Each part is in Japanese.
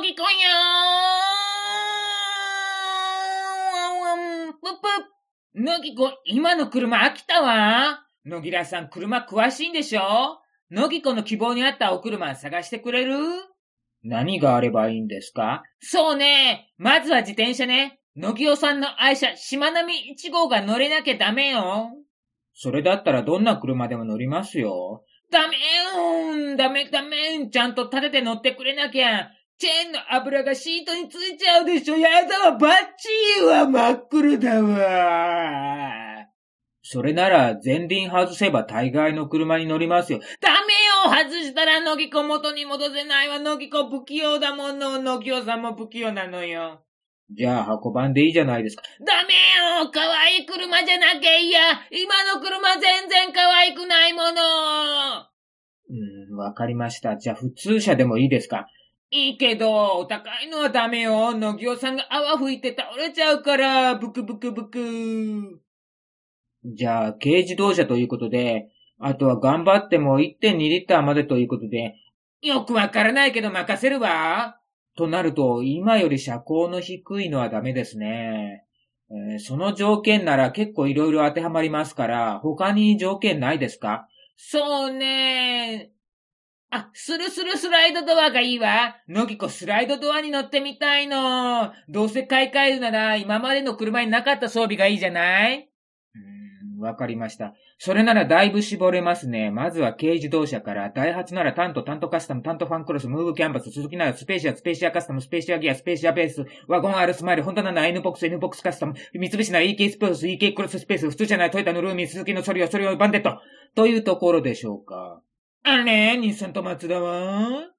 乃木くんよーぷぷ乃木くん、今の車飽きたわ。野木らさん車詳しいんでしょ？乃木くんの希望に合ったお車探してくれる？何があればいいんですか？そうね。まずは自転車ね。野木さんの愛車、しまなみ1号が乗れなきゃダメよ。それだったらどんな車でも乗りますよ。ダメよダメダメちゃんと立てて乗ってくれなきゃ。チェーンの油がシートについちゃうでしょ。やだわ、バッチリは真っ黒だわ。それなら前輪外せば大概の車に乗りますよ。ダメよ外したら乃木子元に戻せないわ。乃木子不器用だもの。乃木さんも不器用なのよ。じゃあ運ばんでいいじゃないですか。ダメよ可愛い車じゃなきゃ嫌今の車全然可愛くないものうん、わかりました。じゃあ普通車でもいいですか？いいけど、お高いのはダメよ。野木さんが泡吹いて倒れちゃうから、ブクブクブク。じゃあ軽自動車ということで、あとは頑張っても1.2リッターまでということで、よくわからないけど任せるわ。となると、今より車高の低いのはダメですね。えーその条件なら結構いろいろ当てはまりますから、他に条件ないですか？そうねあ、スルスルスライドドアがいいわ。のぎこスライドドアに乗ってみたいの。どうせ買い替えるなら今までの車になかった装備がいいじゃない？うーん、わかりました。それならだいぶ絞れますね。まずは軽自動車から、ダイハツならタント、タントカスタム、タントファンクロス、ムーブキャンバス、スズキならスペーシア、スペーシアカスタム、スペーシアギア、スペーシアベース、ワゴン R スマイル、ホンダなら N ボックス、N ボックスカスタム、三菱なら EK スペース、EK クロススペース、普通じゃないトヨタのルーミー、スズキのソリオ、ソリオバンディット、というところでしょうか。あれ？日産と松田は？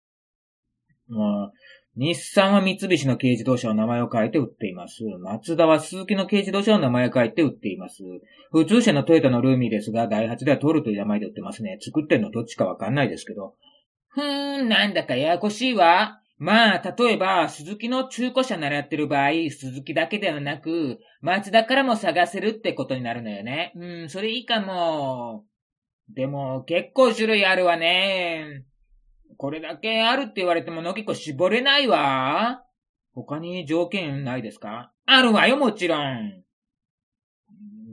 まあ、日産は三菱の軽自動車の名前を変えて売っています。マツダは鈴木の軽自動車の名前を変えて売っています。普通車のトヨタのルーミーですが、ダイハツではトールという名前で売ってますね。作ってるのどっちかわかんないですけど。ふーん、なんだかややこしいわ。まあ、例えば、鈴木の中古車ならやってる場合、鈴木だけではなく、松田からも探せるってことになるのよね。うん、それいいかも。でも、結構種類あるわね。これだけあるって言われても、のぎこ絞れないわ。他に条件ないですか？あるわよ、もちろん。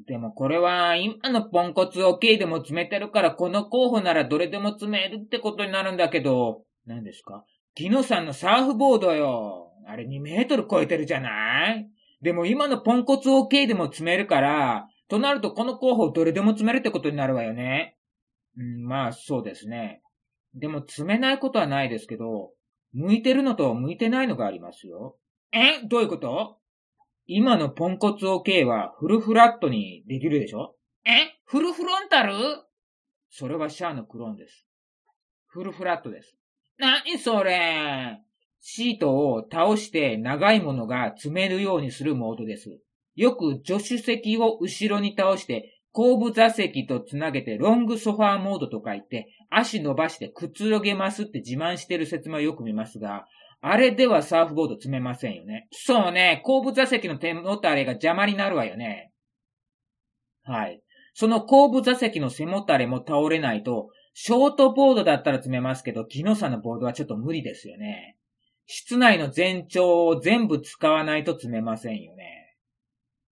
でもこれは、今のポンコツを K でも詰めてるから、この候補ならどれでも詰めるってことになるんだけど、何ですか？ギノさんのサーフボードよ。あれ2メートル超えてるじゃない？でも今のポンコツ OK でも詰めるから、となるとこの候補どれでも詰めるってことになるわよね。うん、まあ、そうですね。でも、詰めないことはないですけど、向いてるのと向いてないのがありますよ。え？どういうこと？今のポンコツ OK はフルフラットにできるでしょ？え？フルフロンタル？それはシャアのクローンです。フルフラットです。なにそれ？シートを倒して長いものが積めるようにするモードです。よく助手席を後ろに倒して後部座席とつなげてロングソファーモードと書いて足伸ばしてくつろげますって自慢してる説明をよく見ますが、あれではサーフボード積めませんよね。そうね、後部座席の手もたれが邪魔になるわよね。はい。その後部座席の背もたれも倒れないと、ショートボードだったら積めますけど、木の差のボードはちょっと無理ですよね。室内の全長を全部使わないと積めませんよね。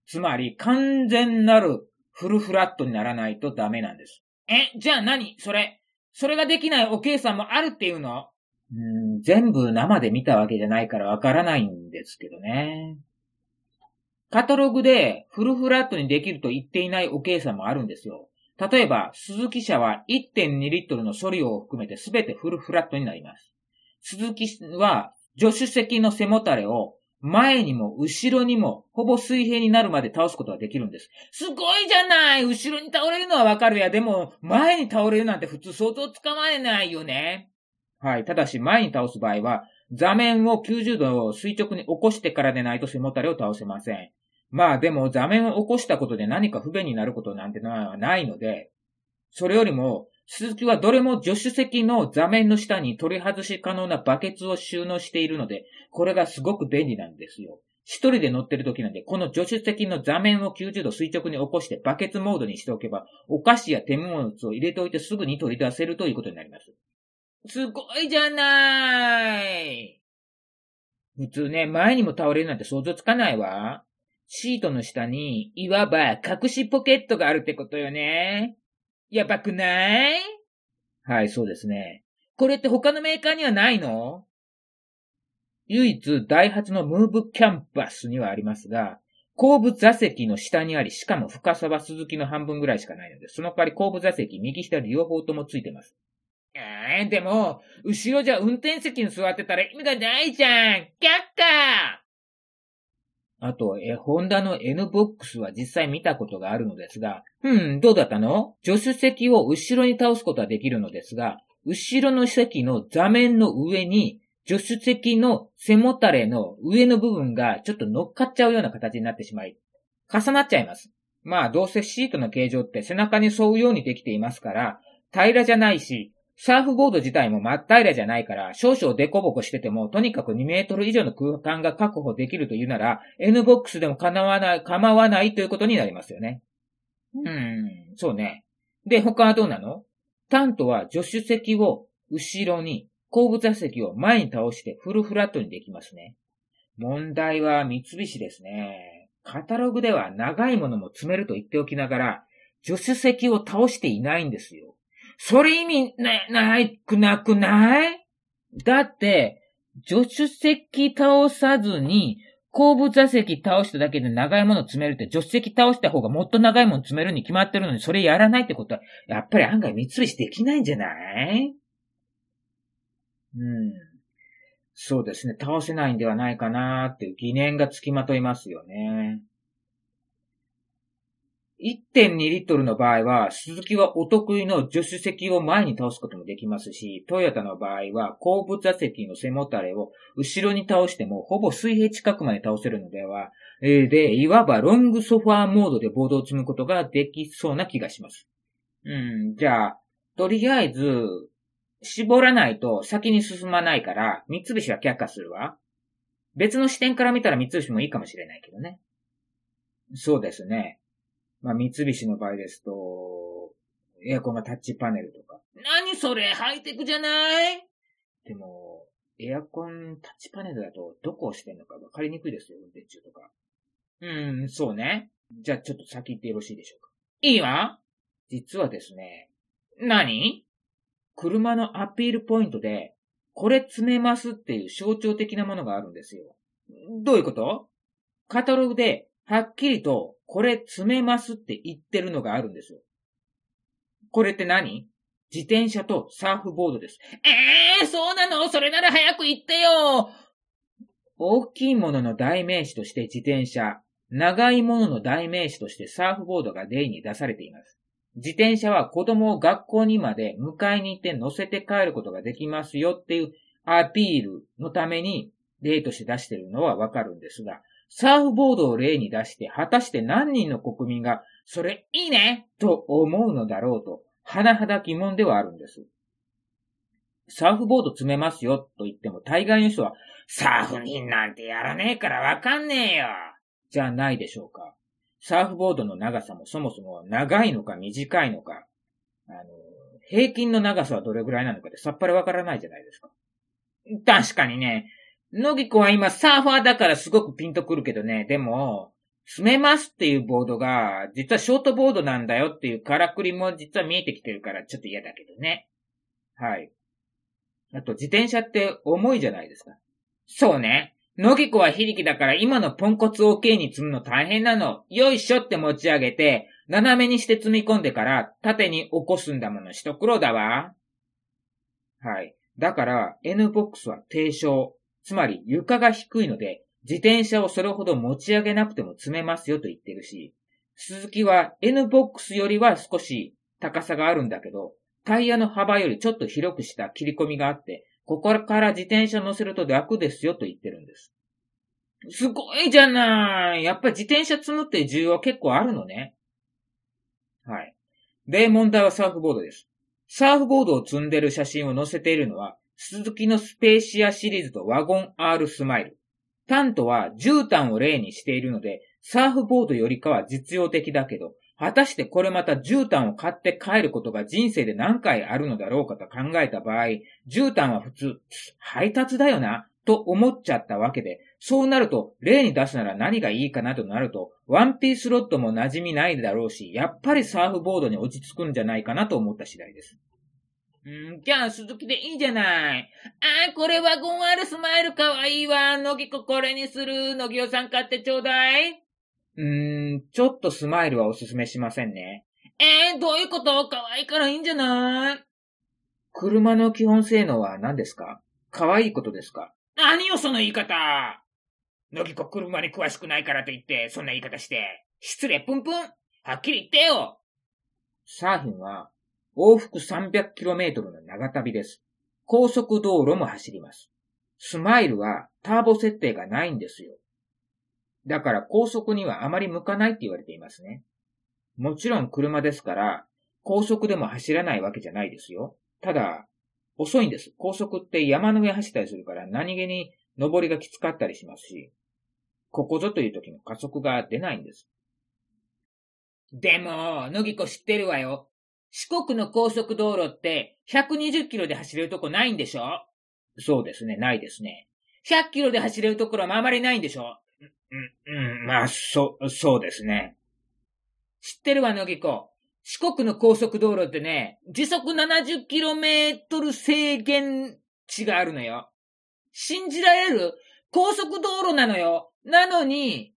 つまり、完全なるフルフラットにならないとダメなんです。え、じゃあ何？それ、それができないおけいさんもあるっていうの？うーん、全部生で見たわけじゃないからわからないんですけどね。カタログでフルフラットにできると言っていないおけいさんもあるんですよ。例えば、鈴木車は1.2リットルのソリオを含めて全てフルフラットになります。鈴木は助手席の背もたれを前にも後ろにもほぼ水平になるまで倒すことができるんです。すごいじゃない後ろに倒れるのはわかるや。でも、前に倒れるなんて普通想像つかまえないよね。はい。ただし前に倒す場合は、座面を90度を垂直に起こしてからでないと背もたれを倒せません。まあでも座面を起こしたことで何か不便になることなんてのはないので、それよりも、鈴木はどれも助手席の座面の下に取り外し可能なバケツを収納しているので、これがすごく便利なんですよ。一人で乗ってる時なんで、この助手席の座面を90度垂直に起こしてバケツモードにしておけば、お菓子や手荷物を入れておいてすぐに取り出せるということになります。すごいじゃない普通ね、前にも倒れるなんて想像つかないわ。シートの下に、いわば隠しポケットがあるってことよね。やばくない？はい、そうですね。これって他のメーカーにはないの？唯一、ダイハツのムーブキャンパスにはありますが、後部座席の下にあり、しかも深さは鈴木の半分ぐらいしかないので、その代わり後部座席、右下両方ともついてます。えー、でも、後ろじゃ運転席に座ってたら意味がないじゃん却下あと、え、ホンダの N ボックスは実際見たことがあるのですが、うん、どうだったの？助手席を後ろに倒すことはできるのですが、後ろの席の座面の上に助手席の背もたれの上の部分がちょっと乗っかっちゃうような形になってしまい、重なっちゃいます。まあ、どうせシートの形状って背中に沿うようにできていますから、平らじゃないし、サーフボード自体も真っ平らじゃないから、少々デコボコしてても、とにかく2メートル以上の空間が確保できるというなら、N ボックスでも構わない、構わないということになりますよね。うん、そうね。で、他はどうなの？タントは助手席を後ろに後部座席を前に倒してフルフラットにできますね。問題は三菱ですね。カタログでは長いものも積めると言っておきながら、助手席を倒していないんですよ。それ意味な、ないくなくない？だって、助手席倒さずに、後部座席倒しただけで長いもの積めるって、助手席倒した方がもっと長いもの積めるに決まってるのに、それやらないってことは、やっぱり案外三菱できないんじゃない？うん。そうですね。倒せないんではないかなーっていう疑念がつきまといますよね。1.2リットルの場合は、鈴木はお得意の助手席を前に倒すこともできますし、トヨタの場合は後部座席の背もたれを後ろに倒してもほぼ水平近くまで倒せるのでは、え、で、いわばロングソファーモードでボードを積むことができそうな気がします。うん、じゃあ、とりあえず、絞らないと先に進まないから、三菱は却下するわ。別の視点から見たら三菱もいいかもしれないけどね。そうですね。まあ、三菱の場合ですと、エアコンがタッチパネルとか。何それハイテクじゃない？でも、エアコンタッチパネルだとどこをしてんのか分かりにくいですよ、運転中とか。うーん、そうね。じゃあちょっと先行ってよろしいでしょうか。いいわ実はですね。何？車のアピールポイントで、これ詰めますっていう象徴的なものがあるんですよ。どういうこと？カタログで、はっきりと、これ詰めますって言ってるのがあるんですよ。これって何？自転車とサーフボードです。ええー、そうなの？それなら早く言ってよ大きいものの代名詞として自転車、長いものの代名詞としてサーフボードが例に出されています。自転車は子供を学校にまで迎えに行って乗せて帰ることができますよっていうアピールのために例として出しているのはわかるんですが、サーフボードを例に出して果たして何人の国民がそれいいねと思うのだろうと、甚だ疑問ではあるんです。サーフボード詰めますよと言っても大概の人は、サーフ人なんてやらねえからわかんねえよじゃないでしょうか。サーフボードの長さもそもそも長いのか短いのか、あの、平均の長さはどれぐらいなのかでさっぱりわからないじゃないですか。確かにね、野木子は今サーファーだからすごくピンとくるけどね、でも、詰めますっていうボードが、実はショートボードなんだよっていうからくりも実は見えてきてるからちょっと嫌だけどね。はい。あと自転車って重いじゃないですか。そうね。野木子は非力だから今のポンコツ OK に積むの大変なの。よいしょって持ち上げて、斜めにして積み込んでから縦に起こすんだもの一苦労だわ。はい。だから N ボックスは低床。つまり床が低いので、自転車をそれほど持ち上げなくても積めますよと言ってるし、鈴木は N ボックスよりは少し高さがあるんだけど、タイヤの幅よりちょっと広くした切り込みがあって、ここから自転車乗せると楽ですよと言ってるんです。すごいじゃない。やっぱり自転車積むって需要は結構あるのね。はい。で、問題はサーフボードです。サーフボードを積んでる写真を載せているのは、鈴木のスペーシアシリーズとワゴン R スマイル。タントは絨毯を例にしているので、サーフボードよりかは実用的だけど、果たしてこれまた絨毯を買って帰ることが人生で何回あるのだろうかと考えた場合、絨毯は普通、配達だよな、と思っちゃったわけで、そうなると、例に出すなら何がいいかなとなると、ワンピースロットも馴染みないだろうし、やっぱりサーフボードに落ち着くんじゃないかなと思った次第です。んじゃあ、鈴木でいいじゃない。ああ、これはゴンアルスマイルかわいいわ。のぎここれにする。のぎおさん買ってちょうだい。うーん、ちょっとスマイルはおすすめしませんね。えー、どういうこと？かわいいからいいんじゃない？車の基本性能は何ですか？可愛いことですか？何よ、その言い方？のぎこ車に詳しくないからと言って、そんな言い方して。失礼ぷんぷん。はっきり言ってよ。サーフィンは往復 300km の長旅です。高速道路も走ります。スマイルはターボ設定がないんですよ。だから高速にはあまり向かないって言われていますね。もちろん車ですから、高速でも走らないわけじゃないですよ。ただ、遅いんです。高速って山の上走ったりするから何気に登りがきつかったりしますし、ここぞという時の加速が出ないんです。でも、野木子知ってるわよ。四国の高速道路って120キロで走れるとこないんでしょ？そうですね、ないですね。100キロで走れるところもあまりないんでしょ？うん、うん、まあ、そ、そうですね。知ってるわ、野木子。四国の高速道路ってね、時速 70km 制限値があるのよ。信じられる？高速道路なのよ。なのに、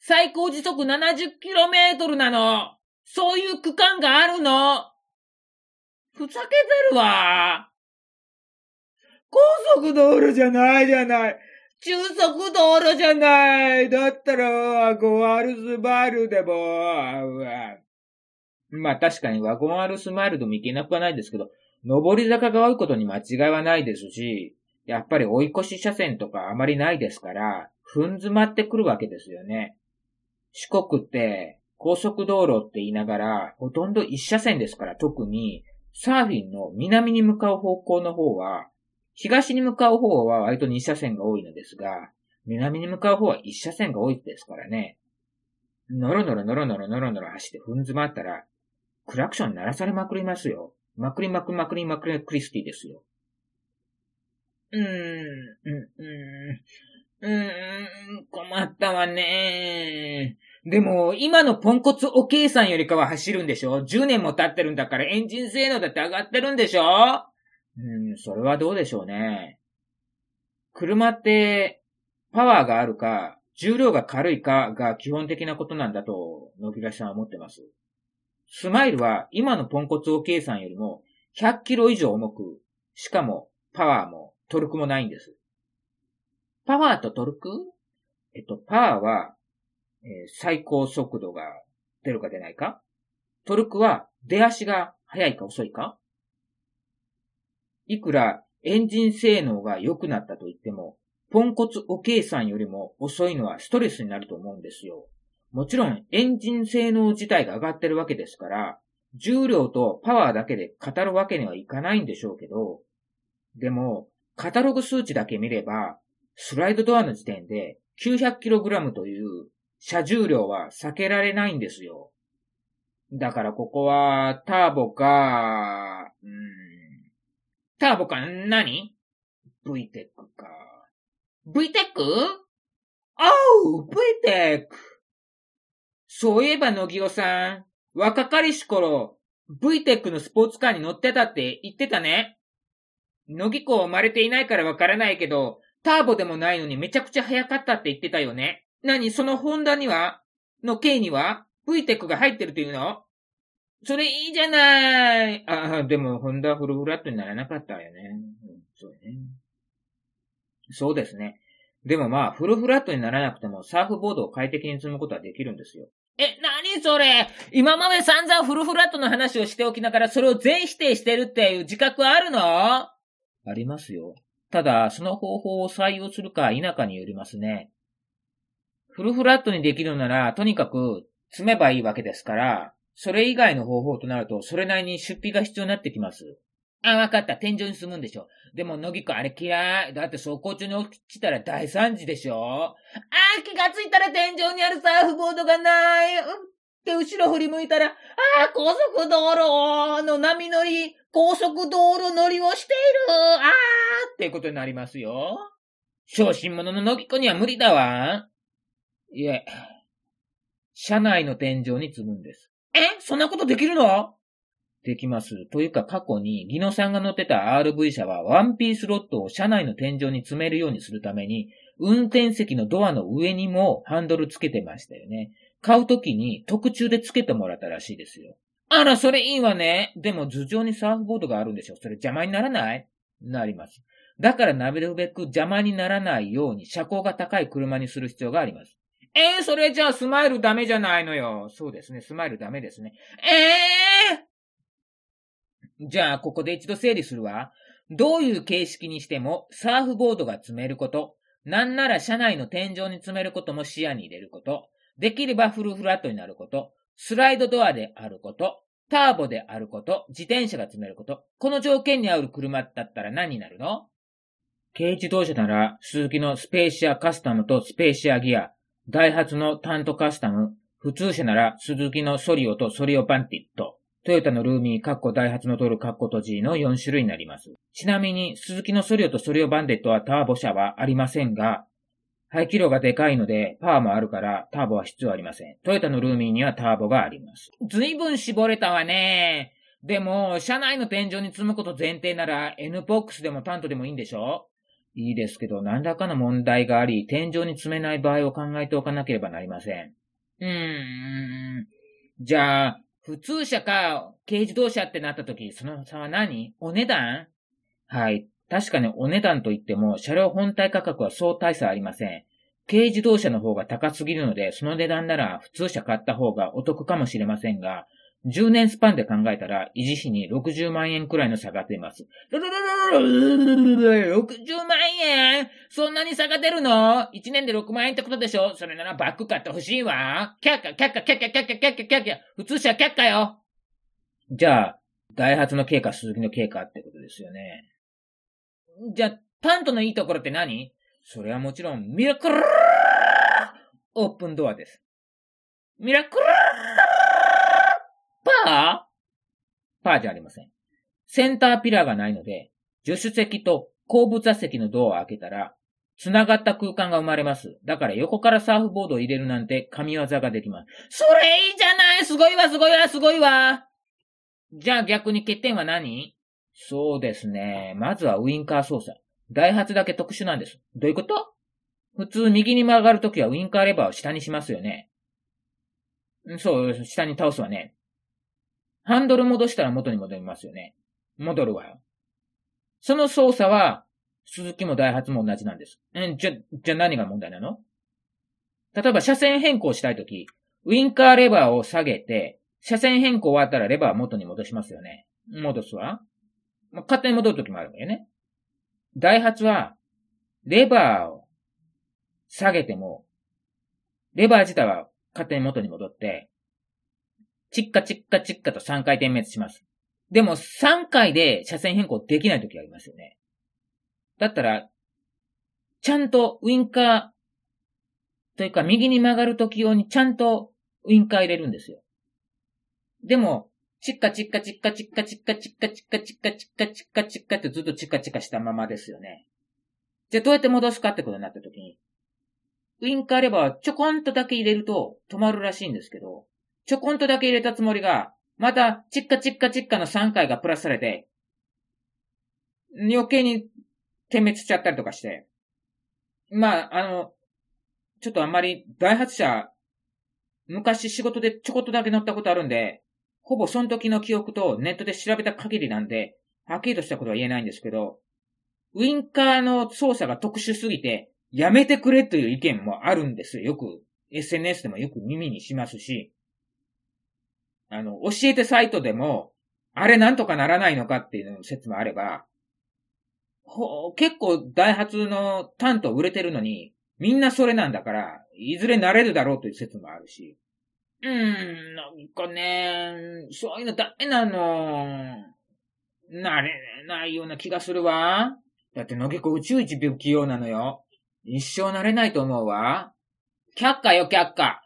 最高時速 70km なの。そういう区間があるの。ふざけてるわ。高速道路じゃないじゃない。中速道路じゃない。だったら、ゴワルスバルでも、まあ確かにワゴンアルスマイルでも行けなくはないですけど、上り坂が多いことに間違いはないですし、やっぱり追い越し車線とかあまりないですから、踏ん詰まってくるわけですよね。四国って高速道路って言いながら、ほとんど一車線ですから特に、サーフィンの南に向かう方向の方は、東に向かう方は割と二車線が多いのですが、南に向かう方は一車線が多いですからね。のろのろのろのろのろのろ走って踏ん詰まったら、クラクション鳴らされまくりますよ。まくりまくりまくりまくりクリスティですよ。うーん、うん、うん、うーん、困ったわねでも、今のポンコツおけいさんよりかは走るんでしょ ?10 年も経ってるんだからエンジン性能だって上がってるんでしょ？うん、それはどうでしょうね。車って、パワーがあるか、重量が軽いかが基本的なことなんだと、野木さんは思ってます。スマイルは今のポンコツ OK さんよりも100キロ以上重く、しかもパワーもトルクもないんです。パワーとトルク？えっと、パワーは、えー、最高速度が出るか出ないか？トルクは出足が速いか遅いか？いくらエンジン性能が良くなったと言っても、ポンコツおけいさんよりも遅いのはストレスになると思うんですよ。もちろんエンジン性能自体が上がってるわけですから、重量とパワーだけで語るわけにはいかないんでしょうけど、でも、カタログ数値だけ見れば、スライドドアの時点で 900kg という車重量は避けられないんですよ。だからここはターボか、うん、ターボか何 ?VTEC か。VTEC? おう !VTEC! そういえば、野木尾さん、若かりし頃、VTEC のスポーツカーに乗ってたって言ってたね。野木子生まれていないからわからないけど、ターボでもないのにめちゃくちゃ速かったって言ってたよね。何？そのホンダには？の K には ?VTEC が入ってるっていうの？それいいじゃない。ああ、でもホンダフルフラットにならなかったよね。うん、そうね。そうですね。でもまあ、フルフラットにならなくてもサーフボードを快適に積むことはできるんですよ。え、なにそれ？今まで散々フルフラットの話をしておきながらそれを全否定してるっていう自覚あるの？ありますよ。ただ、その方法を採用するか否かによりますね。フルフラットにできるなら、とにかく積めばいいわけですから、それ以外の方法となると、それなりに出費が必要になってきます。あ、わかった。天井に住むんでしょ。でも、乃木くんあれ嫌い。だって走行中に起きたら大惨事でしょ。あー、気がついたら天井にあるサーフボードがない。うん。で、後ろ振り向いたら、あー、高速道路の波乗り、高速道路乗りをしている。あーってことになりますよ。小心者ののぎこには無理だわ。いえ、車内の天井に積むんです。えそんなことできるの？できます。というか過去に、ギノさんが乗ってた RV 車はワンピースロットを車内の天井に積めるようにするために、運転席のドアの上にもハンドルつけてましたよね。買うときに特注でつけてもらったらしいですよ。あら、それいいわね。でも頭上にサーフボードがあるんでしょそれ邪魔にならない？なります。だからなるべく邪魔にならないように車高が高い車にする必要があります。えー、それじゃあスマイルダメじゃないのよ。そうですね。スマイルダメですね。ええじゃあ、ここで一度整理するわ。どういう形式にしても、サーフボードが積めること、なんなら車内の天井に積めることも視野に入れること、できればフルフラットになること、スライドドアであること、ターボであること、自転車が積めること、この条件に合う車だったら何になるの？軽自動車なら、スズキのスペーシアカスタムとスペーシアギア、ダイハツのタントカスタム、普通車なら、スズキのソリオとソリオパンティット、トヨタのルーミー、カッコダイハツのトル、カッコトジーの4種類になります。ちなみに、スズキのソリオとソリオバンデットはターボ車はありませんが、排気量がでかいので、パワーもあるから、ターボは必要ありません。トヨタのルーミーにはターボがあります。ずいぶん絞れたわね。でも、車内の天井に積むこと前提なら、NPOX でもタントでもいいんでしょ？いいですけど、何らかの問題があり、天井に積めない場合を考えておかなければなりません。うーん。じゃあ、普通車か、軽自動車ってなった時、その差は何？お値段？はい。確かにお値段といっても、車両本体価格はそう大差ありません。軽自動車の方が高すぎるので、その値段なら普通車買った方がお得かもしれませんが、10年スパンで考えたら、維持費に60万円くらいの差が出ます。60万円そんなに差が出るの ?1 年で6万円ってことでしょそれならバック買ってほしいわ。却下、却下、却下、却下、却下、却下。普通車却下よ。じゃあ、ダイハツの軽か鈴木の軽かってことですよね。じゃあ、タントのいいところって何それはもちろん、ミラクルオープンドアです。ミラクルパーパーじゃありません。センターピラーがないので、助手席と後部座席のドアを開けたら、繋がった空間が生まれます。だから横からサーフボードを入れるなんて神業ができます。それいいじゃないすごいわ、すごいわ、すごいわじゃあ逆に欠点は何？そうですね。まずはウインカー操作。ダイハツだけ特殊なんです。どういうこと？普通右に曲がるときはウインカーレバーを下にしますよね。そう、下に倒すわね。ハンドル戻したら元に戻りますよね。戻るわよ。その操作は、鈴木もダイハツも同じなんです。んじゃ、じゃ何が問題なの？例えば車線変更したいとき、ウインカーレバーを下げて、車線変更終わったらレバー元に戻しますよね。戻すわ。まあ、勝手に戻るときもあるわよね。ダイハツは、レバーを下げても、レバー自体は勝手に元に戻って、チッカチッカチッカと3回点滅します。でも3回で車線変更できないときありますよね。だったら、ちゃんとウインカー、というか右に曲がるとき用にちゃんとウインカー入れるんですよ。でも、チッカチッカチッカチッカチッカチッカチッカチッカチッカチッカチッカってずっとチッカチカしたままですよね。じゃあどうやって戻すかってことになったときに、ウインカーレバーちょこんとだけ入れると止まるらしいんですけど、ちょこんとだけ入れたつもりが、またチッカチッカチッカの3回がプラスされて、余計に点滅しちゃったりとかして、まあ、あの、ちょっとあんまり、ダイハツ車、昔仕事でちょこっとだけ乗ったことあるんで、ほぼその時の記憶とネットで調べた限りなんで、はっきりとしたことは言えないんですけど、ウインカーの操作が特殊すぎて、やめてくれという意見もあるんですよ。よく、SNS でもよく耳にしますし、あの、教えてサイトでも、あれなんとかならないのかっていう説もあれば、ほ結構ダイハツの担当売れてるのに、みんなそれなんだから、いずれなれるだろうという説もあるし。うーん、なんかね、そういうのダメなの。なれないような気がするわ。だってのげこ宇宙一不器用なのよ。一生なれないと思うわ。却下よ、却下。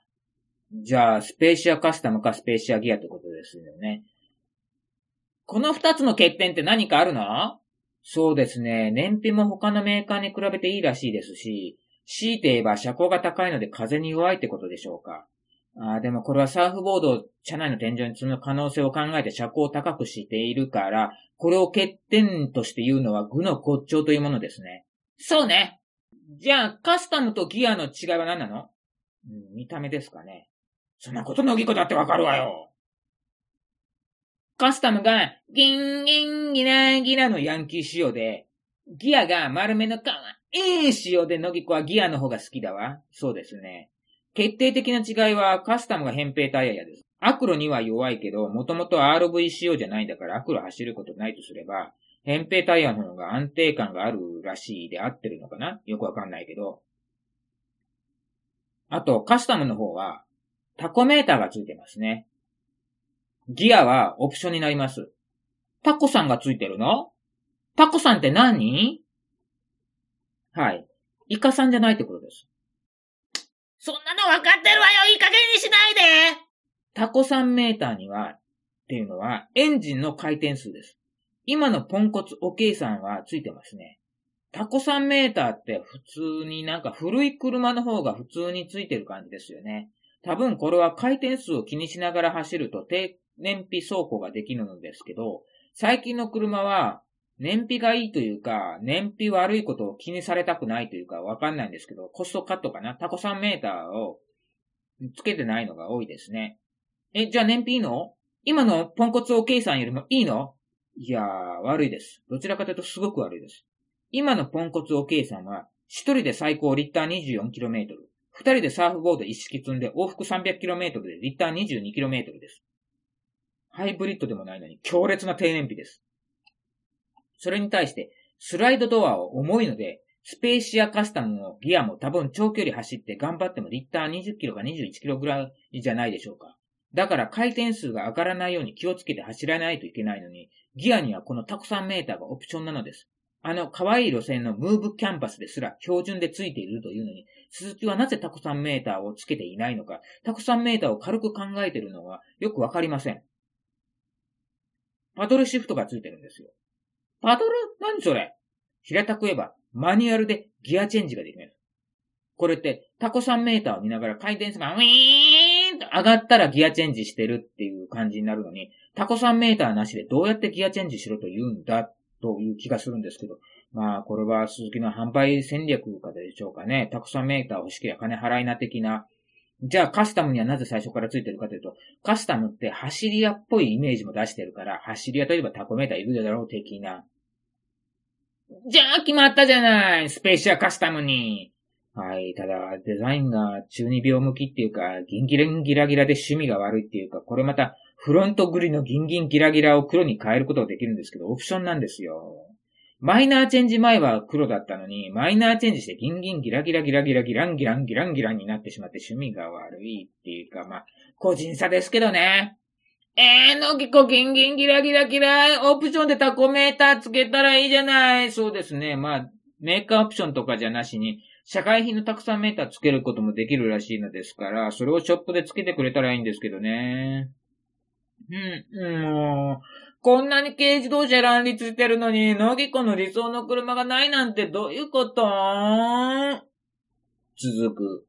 じゃあ、スペーシアカスタムかスペーシアギアってことですよね。この二つの欠点って何かあるの？そうですね。燃費も他のメーカーに比べていいらしいですし、強いて言えば車高が高いので風に弱いってことでしょうか。あでもこれはサーフボードを車内の天井に積む可能性を考えて車高を高くしているから、これを欠点として言うのは具の骨頂というものですね。そうね。じゃあ、カスタムとギアの違いは何なの、見た目ですかね。そんなことのぎこだってわかるわよ。カスタムがギンギンギラギラのヤンキー仕様で、ギアが丸めのかわいい仕様でのぎこはギアの方が好きだわ。そうですね。決定的な違いはカスタムが扁平タイヤやです。アクロには弱いけど、もともと RV 仕様じゃないんだからアクロ走ることないとすれば、扁平タイヤの方が安定感があるらしいで合ってるのかなよくわかんないけど。あと、カスタムの方は、タコメーターがついてますね。ギアはオプションになります。タコさんがついてるの？タコさんって何？はい。イカさんじゃないってことです。そんなの分かってるわよいい加減にしないでタコさんメーターには、っていうのは、エンジンの回転数です。今のポンコツおけいさんはついてますね。タコさんメーターって普通になんか古い車の方が普通についてる感じですよね。多分これは回転数を気にしながら走ると低燃費走行ができるのですけど、最近の車は燃費がいいというか、燃費悪いことを気にされたくないというかわかんないんですけど、コストカットかな？タコさんメーターをつけてないのが多いですね。え、じゃあ燃費いいの？今のポンコツおけいさんよりもいいの？いやー、悪いです。どちらかというとすごく悪いです。今のポンコツおけいさんは、一人で最高リッター 24km、二人でサーフボード一式積んで往復 300km でリッター 22km です。ハイブリッドでもないのに強烈な低燃費です。それに対して、スライドドアを重いので、スペーシアカスタムのギアも多分長距離走って頑張ってもリッター20キロか21キロぐらいじゃないでしょうか。だから回転数が上がらないように気をつけて走らないといけないのに、ギアにはこのタコさんメーターがオプションなのです。あの可愛い路線のムーブキャンパスですら標準でついているというのに、鈴木はなぜタコさんメーターをつけていないのか、タコさんメーターを軽く考えているのはよくわかりません。パドルシフトがついてるんですよ。パドル？何それ？平たく言えば、マニュアルでギアチェンジができます。これって、タコさんメーターを見ながら回転数がウィーンと上がったらギアチェンジしてるっていう感じになるのに、タコさんメーターなしでどうやってギアチェンジしろと言うんだという気がするんですけど、まあ、これは鈴木の販売戦略かでしょうかね。タコさんメーター欲しければ金払いな的な。じゃあカスタムにはなぜ最初からついてるかというと、カスタムって走り屋っぽいイメージも出してるから、走り屋といえばタコメーターいるだろう的な。じゃあ決まったじゃないスペーシアカスタムに。はい。ただ、デザインが中二病向きっていうか、ギンギランギラギラで趣味が悪いっていうか、これまた、フロントグリのギンギンギラギラを黒に変えることができるんですけど、オプションなんですよ。マイナーチェンジ前は黒だったのに、マイナーチェンジしてギンギンギラギラギラギラギランギランギランギランになってしまって趣味が悪いっていうか、まあ、個人差ですけどね。えー、のぎこギンギンギラギラギラ、オプションでタコメーターつけたらいいじゃない。そうですね。まあ、メーカーオプションとかじゃなしに、社会品のたくさんメーターつけることもできるらしいのですから、それをショップでつけてくれたらいいんですけどね。うん、もう、こんなに軽自動車乱立してるのに、乃木子の理想の車がないなんてどういうこと？続く。